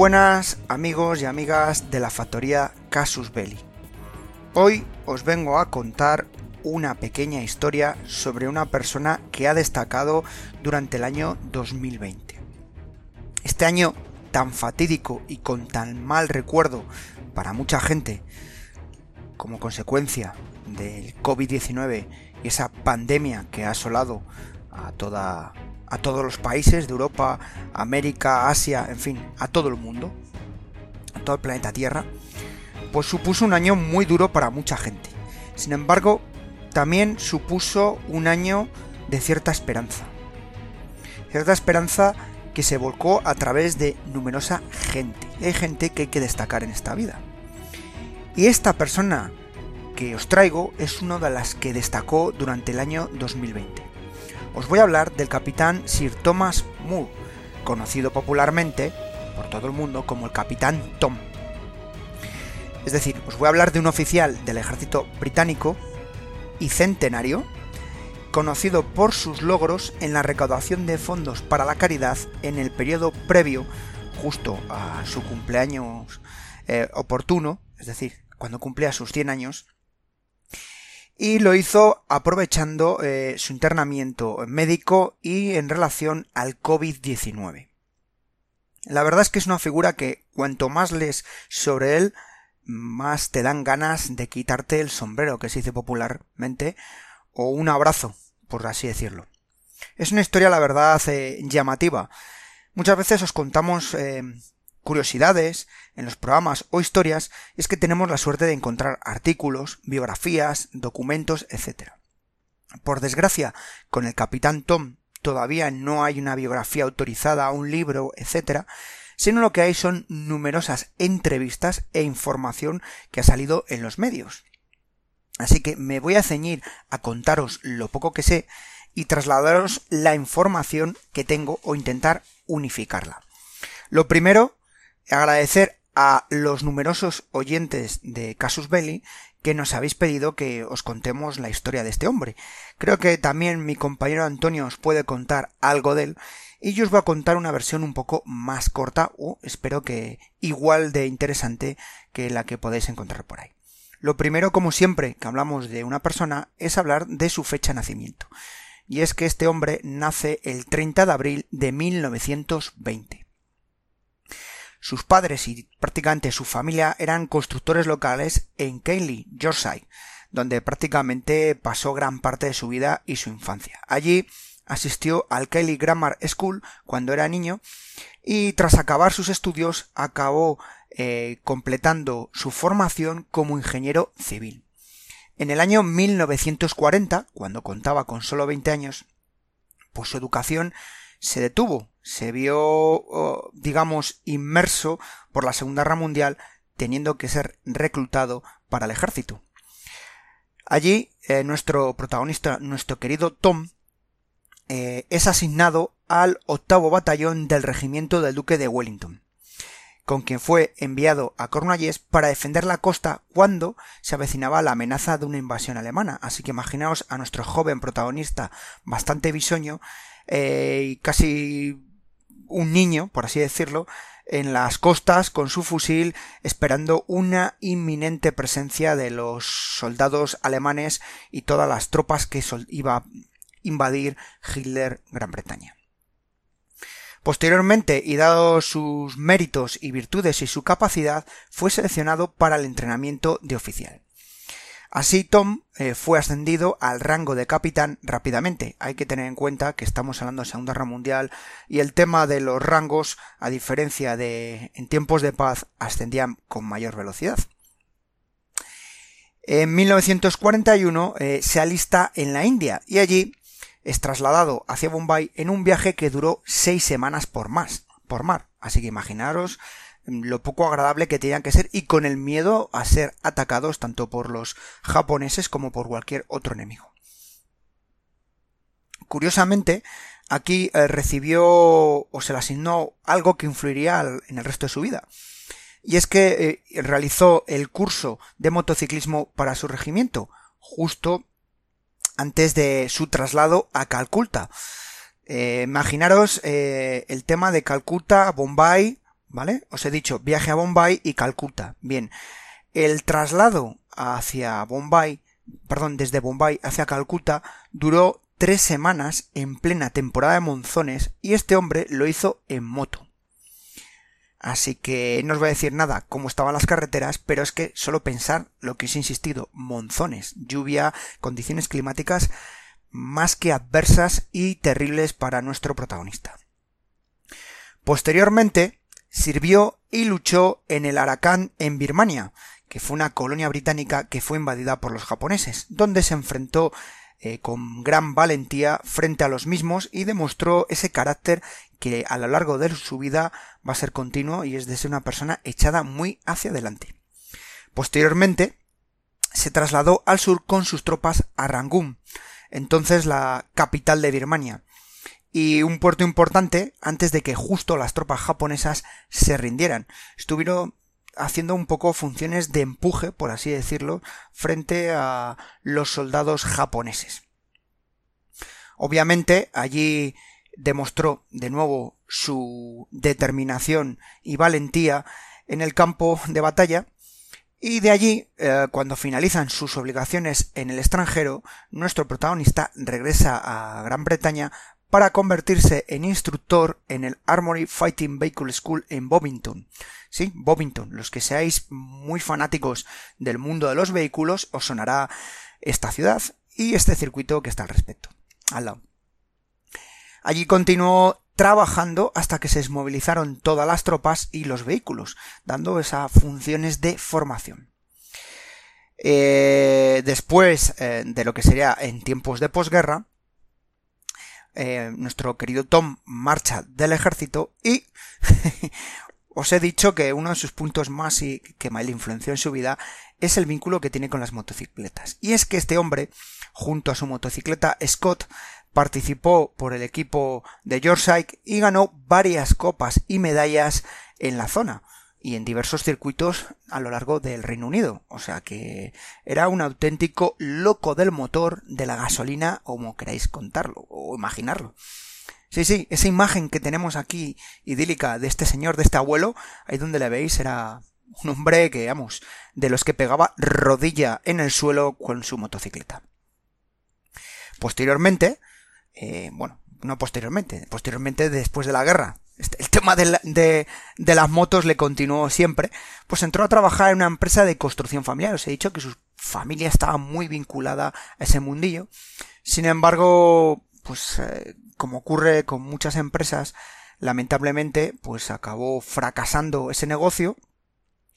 Buenas amigos y amigas de la factoría Casus Belli. Hoy os vengo a contar una pequeña historia sobre una persona que ha destacado durante el año 2020. Este año tan fatídico y con tan mal recuerdo para mucha gente como consecuencia del COVID-19 y esa pandemia que ha asolado a toda a todos los países de Europa, América, Asia, en fin, a todo el mundo, a todo el planeta Tierra, pues supuso un año muy duro para mucha gente. Sin embargo, también supuso un año de cierta esperanza. Cierta esperanza que se volcó a través de numerosa gente. Hay gente que hay que destacar en esta vida. Y esta persona que os traigo es una de las que destacó durante el año 2020. Os voy a hablar del capitán Sir Thomas Moore, conocido popularmente por todo el mundo como el capitán Tom. Es decir, os voy a hablar de un oficial del ejército británico y centenario, conocido por sus logros en la recaudación de fondos para la caridad en el periodo previo justo a su cumpleaños eh, oportuno, es decir, cuando cumplía sus 100 años, y lo hizo aprovechando eh, su internamiento médico y en relación al COVID-19. La verdad es que es una figura que cuanto más lees sobre él, más te dan ganas de quitarte el sombrero, que se dice popularmente, o un abrazo, por así decirlo. Es una historia, la verdad, eh, llamativa. Muchas veces os contamos eh, curiosidades en los programas o historias es que tenemos la suerte de encontrar artículos, biografías, documentos, etc. Por desgracia, con el capitán Tom todavía no hay una biografía autorizada, un libro, etc., sino lo que hay son numerosas entrevistas e información que ha salido en los medios. Así que me voy a ceñir a contaros lo poco que sé y trasladaros la información que tengo o intentar unificarla. Lo primero agradecer a los numerosos oyentes de Casus Belli que nos habéis pedido que os contemos la historia de este hombre. Creo que también mi compañero Antonio os puede contar algo de él y yo os voy a contar una versión un poco más corta o espero que igual de interesante que la que podéis encontrar por ahí. Lo primero, como siempre que hablamos de una persona, es hablar de su fecha de nacimiento. Y es que este hombre nace el 30 de abril de 1920. Sus padres y prácticamente su familia eran constructores locales en Keighley, Yorkshire, donde prácticamente pasó gran parte de su vida y su infancia. Allí asistió al Keighley Grammar School cuando era niño y tras acabar sus estudios acabó eh, completando su formación como ingeniero civil. En el año 1940, cuando contaba con solo 20 años, pues su educación se detuvo se vio, digamos, inmerso por la Segunda Guerra Mundial, teniendo que ser reclutado para el ejército. Allí, eh, nuestro protagonista, nuestro querido Tom, eh, es asignado al octavo batallón del regimiento del Duque de Wellington, con quien fue enviado a Cornualles para defender la costa cuando se avecinaba la amenaza de una invasión alemana. Así que imaginaos a nuestro joven protagonista, bastante bisoño, eh, y casi un niño, por así decirlo, en las costas con su fusil esperando una inminente presencia de los soldados alemanes y todas las tropas que iba a invadir Hitler Gran Bretaña. Posteriormente, y dado sus méritos y virtudes y su capacidad, fue seleccionado para el entrenamiento de oficial. Así Tom eh, fue ascendido al rango de capitán rápidamente. Hay que tener en cuenta que estamos hablando de Segunda Guerra Mundial y el tema de los rangos, a diferencia de en tiempos de paz, ascendían con mayor velocidad. En 1941 eh, se alista en la India y allí es trasladado hacia Bombay en un viaje que duró seis semanas por, más, por mar. Así que imaginaros lo poco agradable que tenían que ser y con el miedo a ser atacados tanto por los japoneses como por cualquier otro enemigo. Curiosamente, aquí eh, recibió o se le asignó algo que influiría en el resto de su vida. Y es que eh, realizó el curso de motociclismo para su regimiento, justo antes de su traslado a Calcuta. Eh, imaginaros el tema de Calcuta, Bombay, ¿vale? Os he dicho viaje a Bombay y Calcuta. Bien, el traslado hacia Bombay, perdón, desde Bombay hacia Calcuta duró tres semanas en plena temporada de monzones y este hombre lo hizo en moto. Así que no os voy a decir nada cómo estaban las carreteras, pero es que solo pensar lo que os he insistido, monzones, lluvia, condiciones climáticas más que adversas y terribles para nuestro protagonista. Posteriormente, sirvió y luchó en el Arakan en Birmania, que fue una colonia británica que fue invadida por los japoneses, donde se enfrentó eh, con gran valentía frente a los mismos y demostró ese carácter que a lo largo de su vida va a ser continuo y es de ser una persona echada muy hacia adelante. Posteriormente, se trasladó al sur con sus tropas a Rangún, entonces la capital de Birmania, y un puerto importante antes de que justo las tropas japonesas se rindieran. Estuvieron haciendo un poco funciones de empuje, por así decirlo, frente a los soldados japoneses. Obviamente allí demostró de nuevo su determinación y valentía en el campo de batalla y de allí, eh, cuando finalizan sus obligaciones en el extranjero, nuestro protagonista regresa a Gran Bretaña para convertirse en instructor en el Armory Fighting Vehicle School en Bovington. Sí, Bovington. Los que seáis muy fanáticos del mundo de los vehículos os sonará esta ciudad y este circuito que está al respecto. Al lado. Allí continuó trabajando hasta que se desmovilizaron todas las tropas y los vehículos, dando esas funciones de formación. Eh, después eh, de lo que sería en tiempos de posguerra, eh, nuestro querido Tom marcha del ejército y os he dicho que uno de sus puntos más y que más le influenció en su vida es el vínculo que tiene con las motocicletas. Y es que este hombre, junto a su motocicleta Scott, participó por el equipo de Yorkshire y ganó varias copas y medallas en la zona y en diversos circuitos a lo largo del Reino Unido. O sea que era un auténtico loco del motor, de la gasolina, como queráis contarlo o imaginarlo. Sí, sí, esa imagen que tenemos aquí idílica de este señor, de este abuelo, ahí donde le veis, era un hombre que, vamos, de los que pegaba rodilla en el suelo con su motocicleta. Posteriormente, eh, bueno, no posteriormente, posteriormente después de la guerra, el tema de, las motos le continuó siempre, pues entró a trabajar en una empresa de construcción familiar. Os he dicho que su familia estaba muy vinculada a ese mundillo. Sin embargo, pues eh, como ocurre con muchas empresas, lamentablemente, pues acabó fracasando ese negocio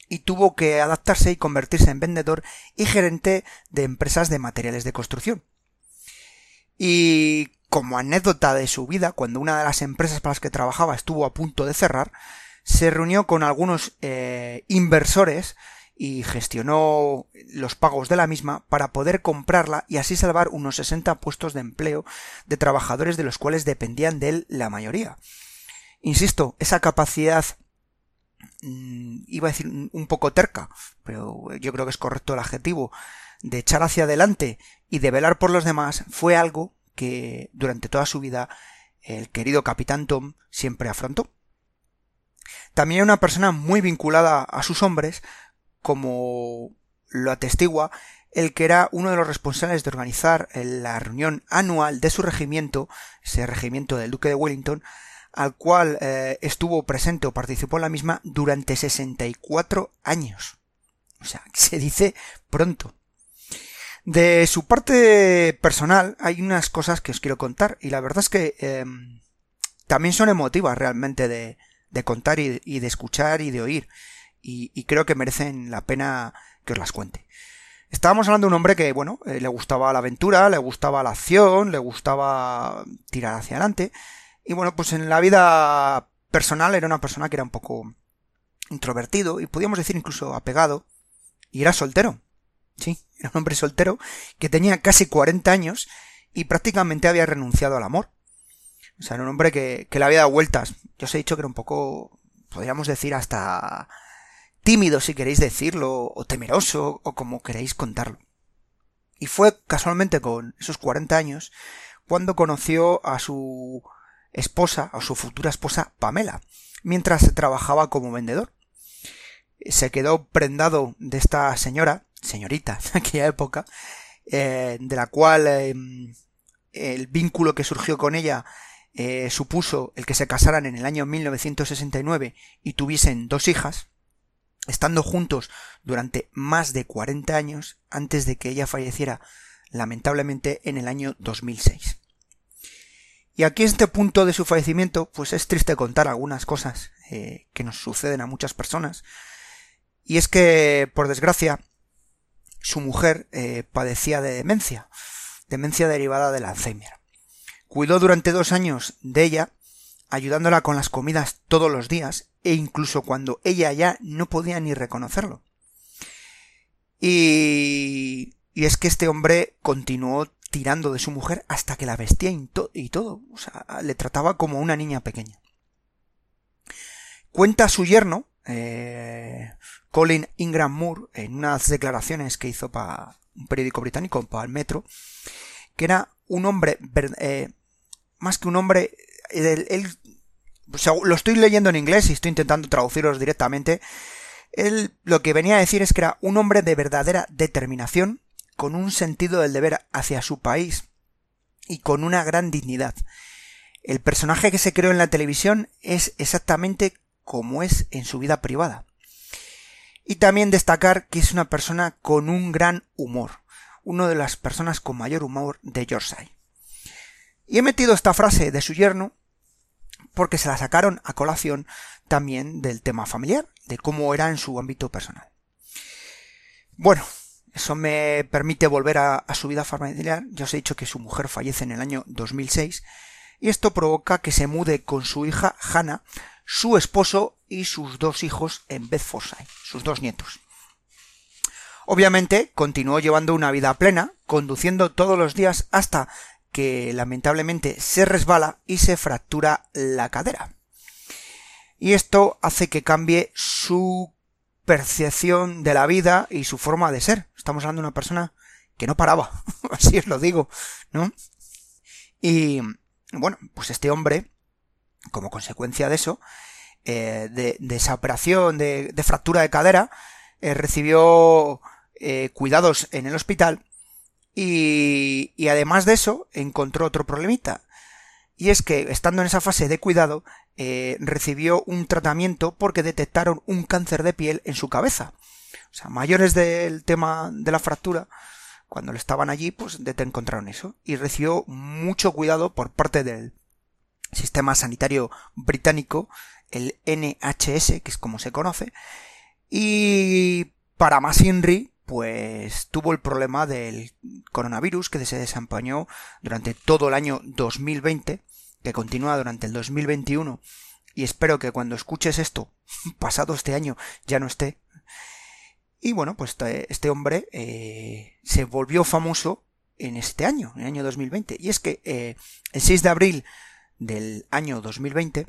y tuvo que adaptarse y convertirse en vendedor y gerente de empresas de materiales de construcción. Y como anécdota de su vida, cuando una de las empresas para las que trabajaba estuvo a punto de cerrar, se reunió con algunos eh, inversores y gestionó los pagos de la misma para poder comprarla y así salvar unos 60 puestos de empleo de trabajadores de los cuales dependían de él la mayoría. Insisto, esa capacidad mm, iba a decir un poco terca, pero yo creo que es correcto el adjetivo, de echar hacia adelante y de velar por los demás fue algo que durante toda su vida el querido capitán Tom siempre afrontó. También una persona muy vinculada a sus hombres, como lo atestigua el que era uno de los responsables de organizar la reunión anual de su regimiento, ese regimiento del Duque de Wellington, al cual eh, estuvo presente o participó en la misma durante 64 años. O sea, se dice pronto. De su parte personal hay unas cosas que os quiero contar y la verdad es que em, también son emotivas realmente de, contar y, de escuchar y de oír y, creo que merecen la pena que os las cuente. Estábamos hablando de un hombre que, bueno, eh, le gustaba la aventura, le gustaba la acción, le gustaba tirar hacia adelante y bueno, pues en la vida personal era una persona que era un poco introvertido y podríamos decir incluso apegado y era soltero. Sí, era un hombre soltero que tenía casi 40 años y prácticamente había renunciado al amor. O sea, era un hombre que, que le había dado vueltas. Yo os he dicho que era un poco, podríamos decir, hasta tímido, si queréis decirlo, o temeroso, o como queréis contarlo. Y fue casualmente con esos 40 años cuando conoció a su esposa o su futura esposa Pamela, mientras trabajaba como vendedor. Se quedó prendado de esta señora, señorita en aquella época, eh, de la cual em, el vínculo que surgió con ella eh, supuso el que se casaran en el año 1969 y tuviesen dos hijas, estando juntos durante más de 40 años antes de que ella falleciera lamentablemente en el año 2006. Y aquí en este punto de su fallecimiento, pues es triste contar algunas cosas eh, que nos suceden a muchas personas. Y es que, por desgracia, su mujer eh, padecía de demencia, demencia derivada del Alzheimer. Cuidó durante dos años de ella, ayudándola con las comidas todos los días, e incluso cuando ella ya no podía ni reconocerlo. Y, y es que este hombre continuó tirando de su mujer hasta que la vestía y, todo. O sea, le trataba como una niña pequeña. Cuenta su yerno, eh, Colin Ingram Moore, en unas declaraciones que hizo para un periódico británico, para el Metro, que era un hombre, eh, más que un hombre, él, lo estoy leyendo en inglés y estoy intentando traducirlos directamente. Él lo que venía a decir es que era un hombre de verdadera determinación, con un sentido del deber hacia su país y con una gran dignidad. El personaje que se creó en la televisión es exactamente como es en su vida privada. Y también destacar que es una persona con un gran humor, una de las personas con mayor humor de Yorkshire. Y he metido esta frase de su yerno porque se la sacaron a colación también del tema familiar, de cómo era en su ámbito personal. Bueno, eso me permite volver a, su vida familiar. Ya os he dicho que su mujer fallece en el año 2006 y esto provoca que se mude con su hija Hannah, su esposo y sus dos hijos en Bedfordshire, sus dos nietos. Obviamente continuó llevando una vida plena, conduciendo todos los días hasta que lamentablemente se resbala y se fractura la cadera. Y esto hace que cambie su percepción de la vida y su forma de ser. Estamos hablando de una persona que no paraba, así os lo digo, ¿no? Y bueno, pues este hombre, como consecuencia de eso, eh, de, esa operación de, fractura de cadera, eh, recibió eh, cuidados en el hospital y, además de eso encontró otro problemita. Y es que, estando en esa fase de cuidado, recibió un tratamiento porque detectaron un cáncer de piel en su cabeza. O sea, mayores del tema de la fractura, cuando le estaban allí, pues encontraron eso. Y recibió mucho cuidado por parte del sistema sanitario británico, el NHS, que es como se conoce. Y para más Inri, pues tuvo el problema del coronavirus que se desempeñó durante todo el año 2020 que continúa durante el 2021 y espero que cuando escuches esto, pasado este año, ya no esté. Y bueno, pues este, este hombre eh, se volvió famoso en este año, en el año 2020. Y es que eh, el 6 de abril del año 2020,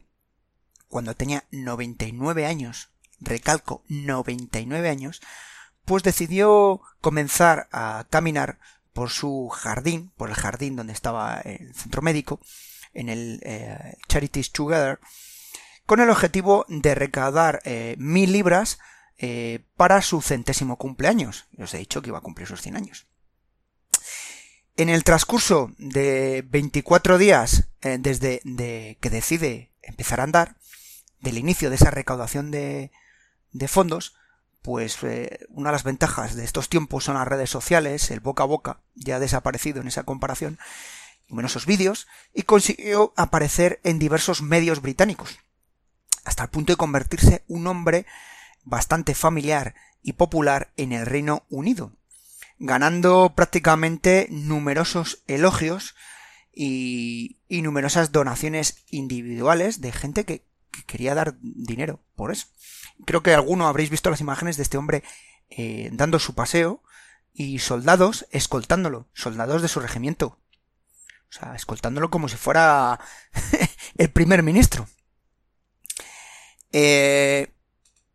cuando tenía 99 años, recalco 99 años, pues decidió comenzar a caminar por su jardín, por el jardín donde estaba el centro médico, en el eh, Charities Together, con el objetivo de recaudar eh, mil libras eh, para su centésimo cumpleaños. Os he dicho que iba a cumplir sus 100 años. En el transcurso de 24 días desde que decide empezar a andar, del inicio de esa recaudación de, fondos, pues una de las ventajas de estos tiempos son las redes sociales, el boca a boca ya ha desaparecido en esa comparación, numerosos vídeos y consiguió aparecer en diversos medios británicos, hasta el punto de convertirse un hombre bastante familiar y popular en el Reino Unido, ganando prácticamente numerosos elogios y, numerosas donaciones individuales de gente que, quería dar dinero por eso. Creo que alguno habréis visto las imágenes de este hombre eh, dando su paseo y soldados escoltándolo, soldados de su regimiento, o sea, escoltándolo como si fuera el primer ministro. Eh,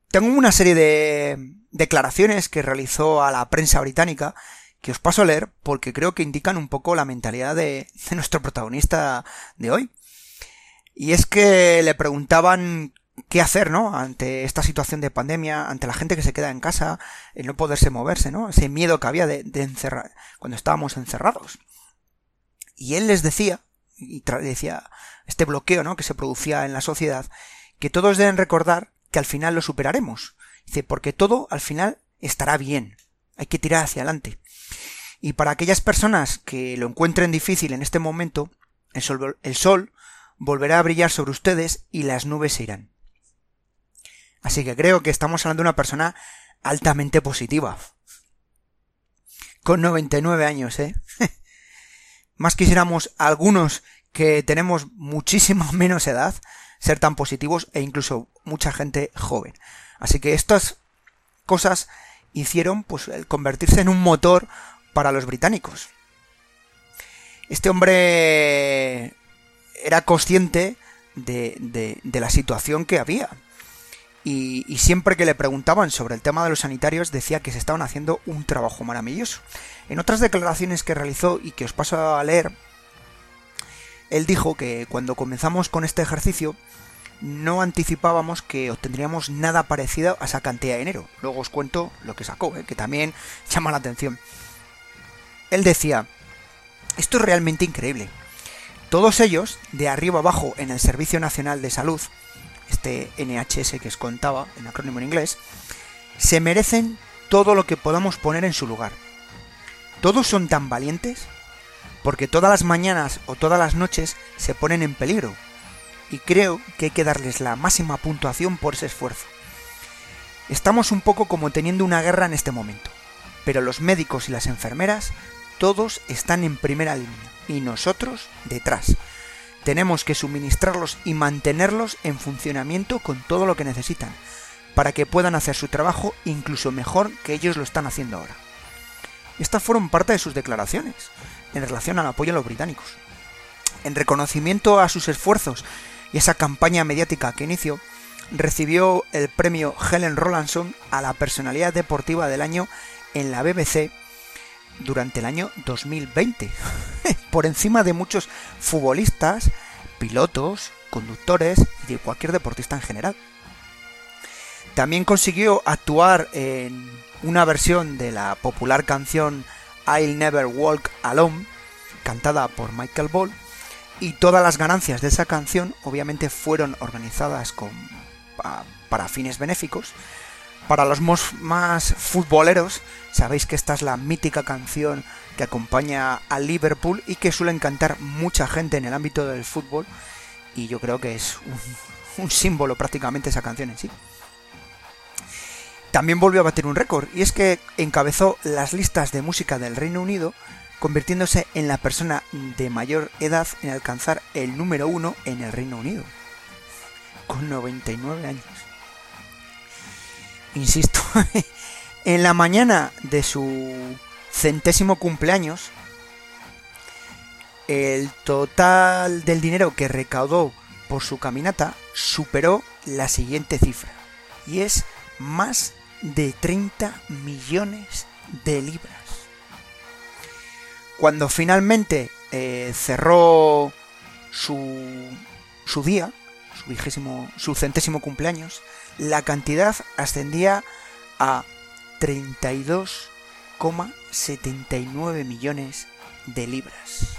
tengo una serie de declaraciones que realizó a la prensa británica que os paso a leer porque creo que indican un poco la mentalidad de, nuestro protagonista de hoy. Y es que le preguntaban qué hacer, ¿no? Ante esta situación de pandemia, ante la gente que se queda en casa, el no poderse moverse, ¿no? Ese miedo que había de, encerrar, cuando estábamos encerrados. Y él les decía, y decía, este bloqueo, ¿no? Que se producía en la sociedad, que todos deben recordar que al final lo superaremos. Dice, porque todo al final estará bien. Hay que tirar hacia adelante. Y para aquellas personas que lo encuentren difícil en este momento, el sol, el sol volverá a brillar sobre ustedes y las nubes se irán. Así que creo que estamos hablando de una persona altamente positiva. Con 99 años, ¿eh? Más quisiéramos algunos que tenemos muchísima menos edad ser tan positivos e incluso mucha gente joven. Así que estas cosas hicieron pues convertirse en un motor para los británicos. Este hombre era consciente de, de, la situación que había. Y, siempre que le preguntaban sobre el tema de los sanitarios decía que se estaban haciendo un trabajo maravilloso. En otras declaraciones que realizó y que os paso a leer, él dijo que cuando comenzamos con este ejercicio no anticipábamos que obtendríamos nada parecido a esa cantidad de dinero. Luego os cuento lo que sacó, ¿eh? que también llama la atención. Él decía, esto es realmente increíble. Todos ellos, de arriba abajo en el Servicio Nacional de Salud, este NHS que os contaba, en acrónimo en inglés, se merecen todo lo que podamos poner en su lugar. Todos son tan valientes porque todas las mañanas o todas las noches se ponen en peligro, y creo que hay que darles la máxima puntuación por ese esfuerzo. Estamos un poco como teniendo una guerra en este momento, pero los médicos y las enfermeras todos están en primera línea y nosotros detrás. Tenemos que suministrarlos y mantenerlos en funcionamiento con todo lo que necesitan, para que puedan hacer su trabajo incluso mejor que ellos lo están haciendo ahora. Estas fueron parte de sus declaraciones en relación al apoyo a los británicos. En reconocimiento a sus esfuerzos y esa campaña mediática que inició, recibió el premio Helen Rolandson a la personalidad deportiva del año en la BBC durante el año 2020, por encima de muchos futbolistas, pilotos, conductores y de cualquier deportista en general. También consiguió actuar en una versión de la popular canción I'll Never Walk Alone, cantada por Michael Ball, y todas las ganancias de esa canción obviamente fueron organizadas con, para fines benéficos. Para los más futboleros, sabéis que esta es la mítica canción que acompaña a Liverpool y que suele cantar mucha gente en el ámbito del fútbol y yo creo que es un, un símbolo prácticamente esa canción en sí también volvió a batir un récord, y es que encabezó las listas de música del Reino Unido, convirtiéndose en la persona de mayor edad en alcanzar el número uno en el Reino Unido, con 99 años. Insisto, en la mañana de su centésimo cumpleaños, el total del dinero que recaudó por su caminata superó la siguiente cifra, y es más de 30 millones de libras. Cuando finalmente eh, cerró su, su día, su vigésimo, su centésimo cumpleaños, la cantidad ascendía a 32,79 millones de libras.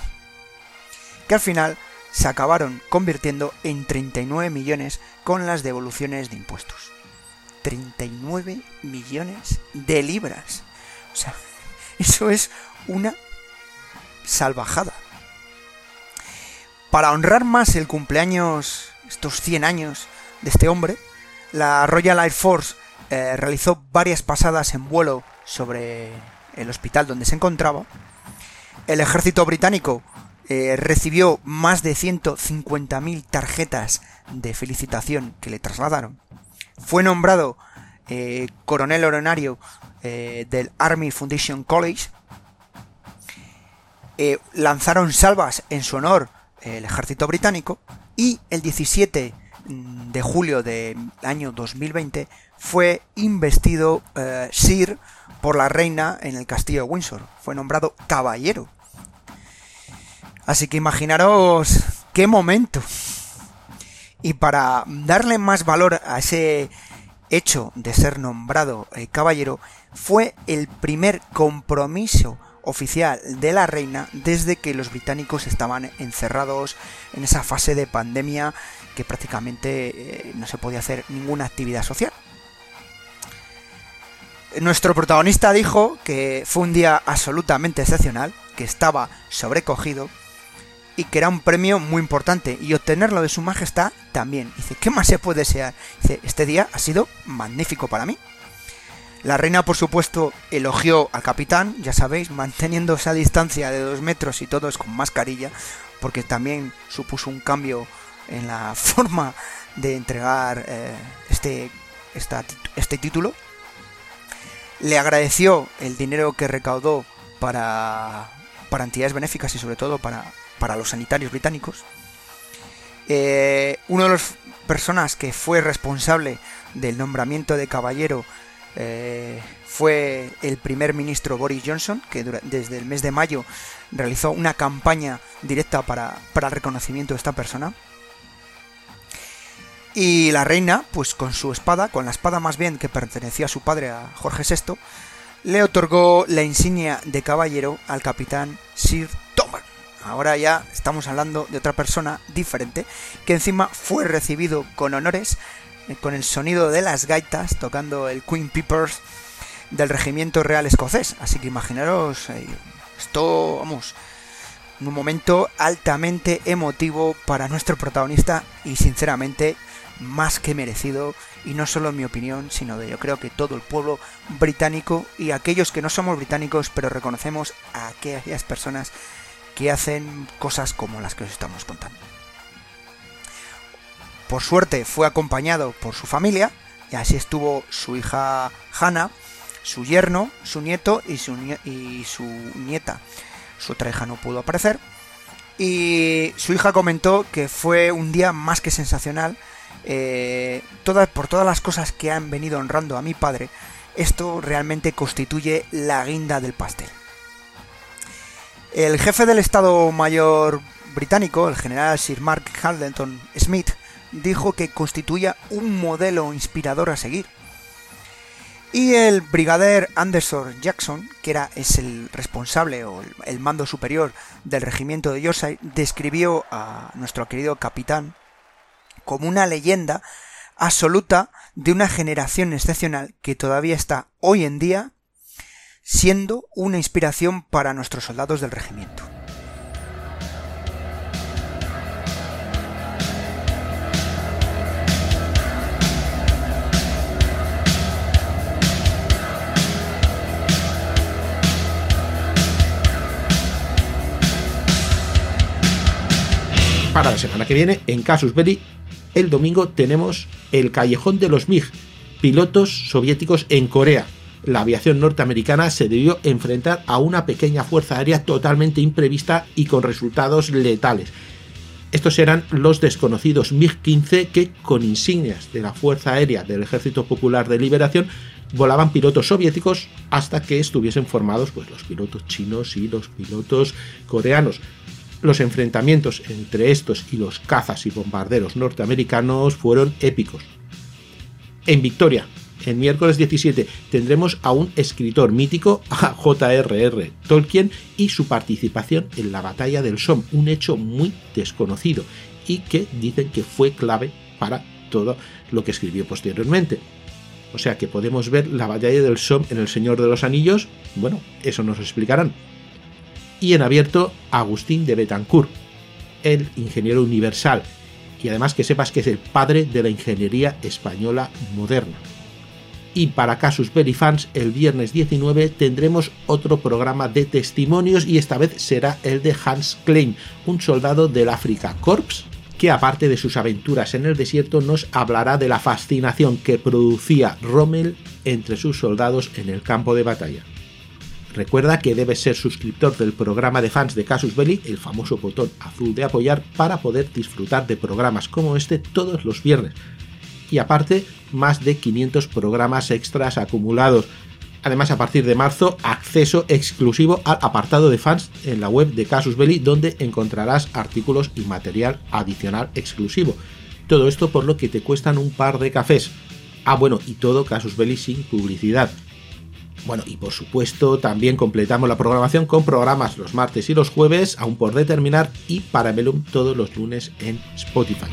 Que al final se acabaron convirtiendo en 39 millones con las devoluciones de impuestos. 39 millones de libras. O sea, eso es una salvajada. Para honrar más el cumpleaños, estos 100 años de este hombre, la Royal Air Force eh, realizó varias pasadas en vuelo sobre el hospital donde se encontraba. El ejército británico eh, recibió más de 150.000 tarjetas de felicitación que le trasladaron. Fue nombrado eh, coronel honorario del Army Foundation College. Lanzaron salvas en su honor el ejército británico y el 17 de julio del año 2020 fue investido Sir por la reina en el castillo de Windsor. Fue nombrado caballero. Así que imaginaros qué momento Y para darle más valor a ese hecho de ser nombrado eh, caballero, fue el primer compromiso oficial de la reina desde que los británicos estaban encerrados en esa fase de pandemia que prácticamente eh, no se podía hacer ninguna actividad social. Nuestro protagonista dijo que fue un día absolutamente excepcional, que estaba sobrecogido y que era un premio muy importante y obtenerlo de su majestad también. Dice, ¿qué más se puede desear? Dice, este día ha sido magnífico para mí. La reina, por supuesto, elogió al capitán, ya sabéis, manteniendo esa distancia de dos metros y todos con mascarilla, porque también supuso un cambio en la forma de entregar eh, este, este título le agradeció el dinero que recaudó para, para entidades benéficas y sobre todo para, para los sanitarios británicos. Eh, una de las personas que fue responsable del nombramiento de caballero eh, fue el primer ministro Boris Johnson, que desde el mes de mayo realizó una campaña directa para, para el reconocimiento de esta persona. Y la reina, pues con su espada, con la espada más bien que pertenecía a su padre, a Jorge VI, le otorgó la insignia de caballero al capitán Sir Thomas. Ahora ya estamos hablando de otra persona diferente, que encima fue recibido con honores, eh, con el sonido de las gaitas, tocando el Queen Peepers del regimiento real escocés. Así que imaginaros, eh, esto, vamos, un momento altamente emotivo para nuestro protagonista y sinceramente más que merecido y no solo en mi opinión, sino de yo creo que todo el pueblo británico y aquellos que no somos británicos pero reconocemos a aquellas personas que hacen cosas como las que os estamos contando. Por suerte fue acompañado por su familia y así estuvo su hija Hannah, su yerno, su nieto y su, y su nieta. Su otra hija no pudo aparecer. Y su hija comentó que fue un día más que sensacional eh, todas, por todas las cosas que han venido honrando a mi padre, esto realmente constituye la guinda del pastel. El jefe del Estado Mayor británico, el general Sir Mark Harlington Smith, dijo que constituía un modelo inspirador a seguir. Y el brigadier Anderson Jackson, que era, es el responsable o el, el mando superior del regimiento de Yorkshire, describió a nuestro querido capitán como una leyenda absoluta de una generación excepcional que todavía está hoy en día siendo una inspiración para nuestros soldados del regimiento. Para la semana que viene, en Casus Belli, el domingo tenemos el Callejón de los MiG, pilotos soviéticos en Corea. La aviación norteamericana se debió enfrentar a una pequeña fuerza aérea totalmente imprevista y con resultados letales. Estos eran los desconocidos MiG-15 que, con insignias de la Fuerza Aérea del Ejército Popular de Liberación, volaban pilotos soviéticos hasta que estuviesen formados pues, los pilotos chinos y los pilotos coreanos. Los enfrentamientos entre estos y los cazas y bombarderos norteamericanos fueron épicos. En Victoria, el miércoles 17, tendremos a un escritor mítico, a J.R.R. Tolkien, y su participación en la batalla del Somme, un hecho muy desconocido y que dicen que fue clave para todo lo que escribió posteriormente. O sea que podemos ver la batalla del Somme en El Señor de los Anillos, bueno, eso nos explicarán y en abierto Agustín de Betancourt, el ingeniero universal, y además que sepas que es el padre de la ingeniería española moderna. Y para Casus Belli fans, el viernes 19 tendremos otro programa de testimonios y esta vez será el de Hans Klein, un soldado del Africa Corps que aparte de sus aventuras en el desierto nos hablará de la fascinación que producía Rommel entre sus soldados en el campo de batalla. Recuerda que debes ser suscriptor del programa de fans de Casus Belli, el famoso botón azul de apoyar, para poder disfrutar de programas como este todos los viernes. Y aparte, más de 500 programas extras acumulados. Además, a partir de marzo, acceso exclusivo al apartado de fans en la web de Casus Belli, donde encontrarás artículos y material adicional exclusivo Todo esto por lo que te cuestan un par de cafés. Ah, bueno, y todo Casus Belli sin publicidad. Bueno, y por supuesto también completamos la programación con programas los martes y los jueves, aún por determinar, y Parabellum todos los lunes en Spotify.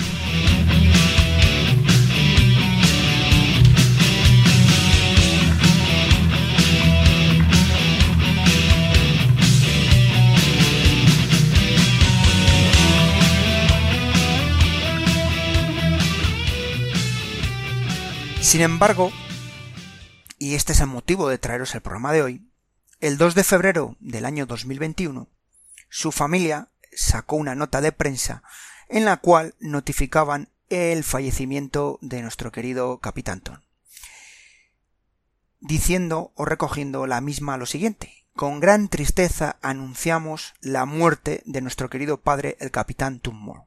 Sin embargo, y este es el motivo de traeros el programa de hoy, el 2 de febrero del año 2021, su familia sacó una nota de prensa en la cual notificaban el fallecimiento de nuestro querido Capitán Tom, diciendo o recogiendo la misma lo siguiente. Con gran tristeza anunciamos la muerte de nuestro querido padre, el Capitán Tummore.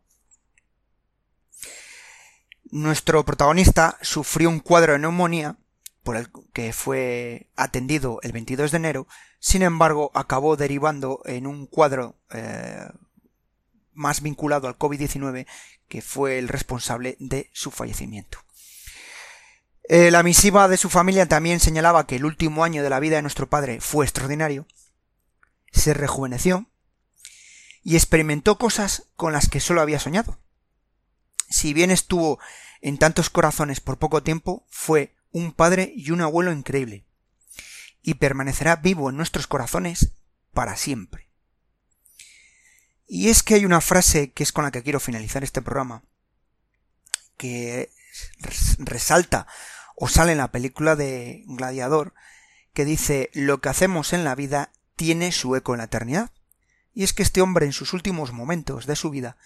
Nuestro protagonista sufrió un cuadro de neumonía por el que fue atendido el 22 de enero, sin embargo acabó derivando en un cuadro eh, más vinculado al COVID-19 que fue el responsable de su fallecimiento. Eh, la misiva de su familia también señalaba que el último año de la vida de nuestro padre fue extraordinario, se rejuveneció y experimentó cosas con las que solo había soñado si bien estuvo en tantos corazones por poco tiempo, fue un padre y un abuelo increíble, y permanecerá vivo en nuestros corazones para siempre. Y es que hay una frase que es con la que quiero finalizar este programa, que resalta o sale en la película de Gladiador, que dice lo que hacemos en la vida tiene su eco en la eternidad. Y es que este hombre en sus últimos momentos de su vida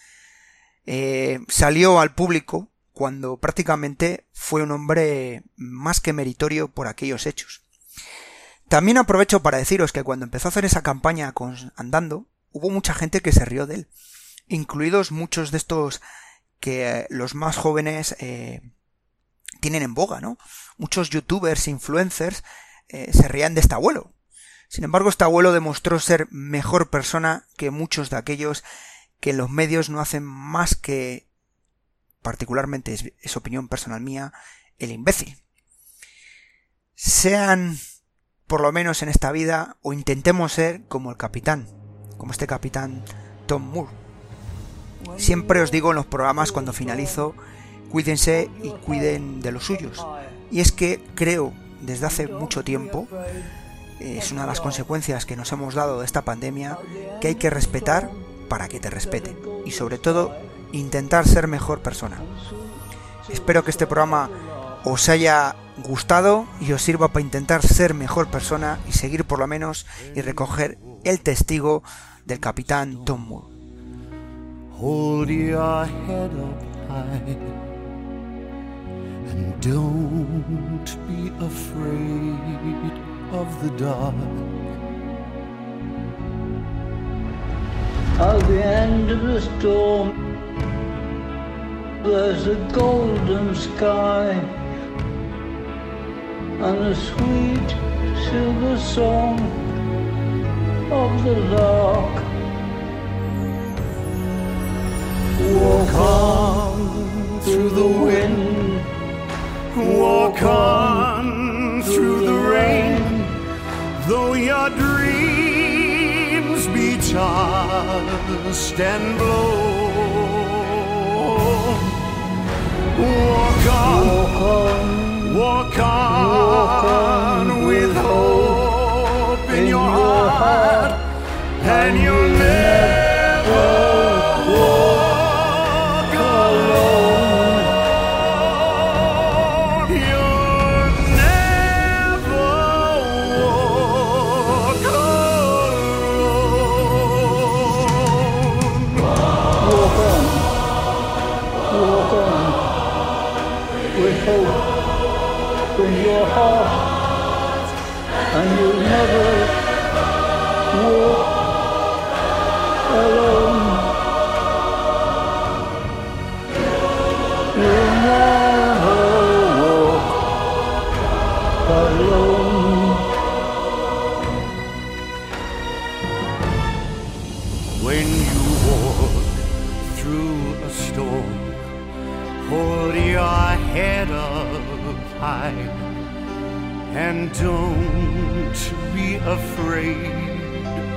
eh, salió al público cuando prácticamente fue un hombre más que meritorio por aquellos hechos. También aprovecho para deciros que cuando empezó a hacer esa campaña con andando, hubo mucha gente que se rió de él, incluidos muchos de estos que eh, los más jóvenes eh, tienen en boga, ¿no? Muchos youtubers, influencers, se rían de este abuelo. Sin embargo, este abuelo demostró ser mejor persona que muchos de aquellos que los medios no hacen más que, particularmente es, opinión personal mía, el imbécil. Sean, por lo menos en esta vida, o intentemos ser como el capitán, como este capitán Tom Moore. Siempre os digo en los programas cuando finalizo, cuídense y cuiden de los suyos. Y es que creo desde hace mucho tiempo, es una de las consecuencias que nos hemos dado de esta pandemia, que hay que respetar para que te respeten y sobre todo intentar ser mejor persona. Espero que este programa os haya gustado y os sirva para intentar ser mejor persona y seguir por lo menos y recoger el testigo del capitán Tom Moore. And don't be afraid of the dark. There's a golden sky and a sweet silver song of the lark. Walk on through the wind, walk on through the rain, though your dreams be tossed and blown. Walk on, walk on, walk on, with hope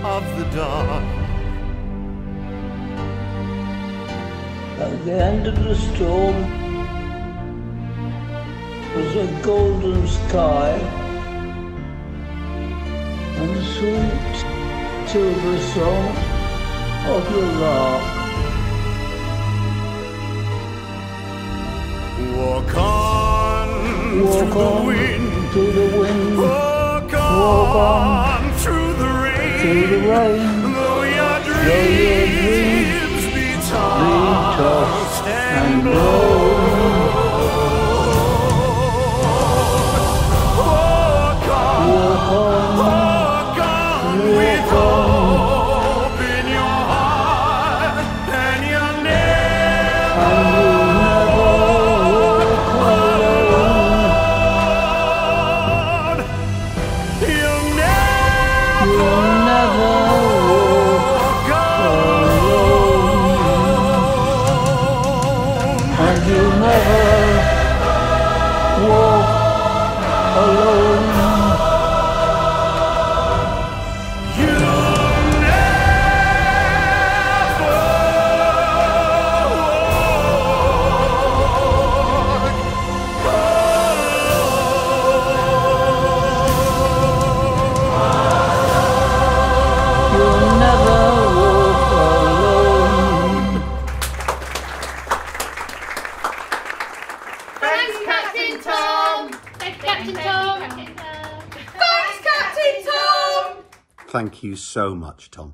of the dark. At the end of the storm was a golden sky and the sweet silver song of the lark. Walk on Walk through on the wind. through the wind, Walk Walk on, on through the rain. through the rain, Though your Though your dreams be be tossed tossed and and blown. You so much, Tom.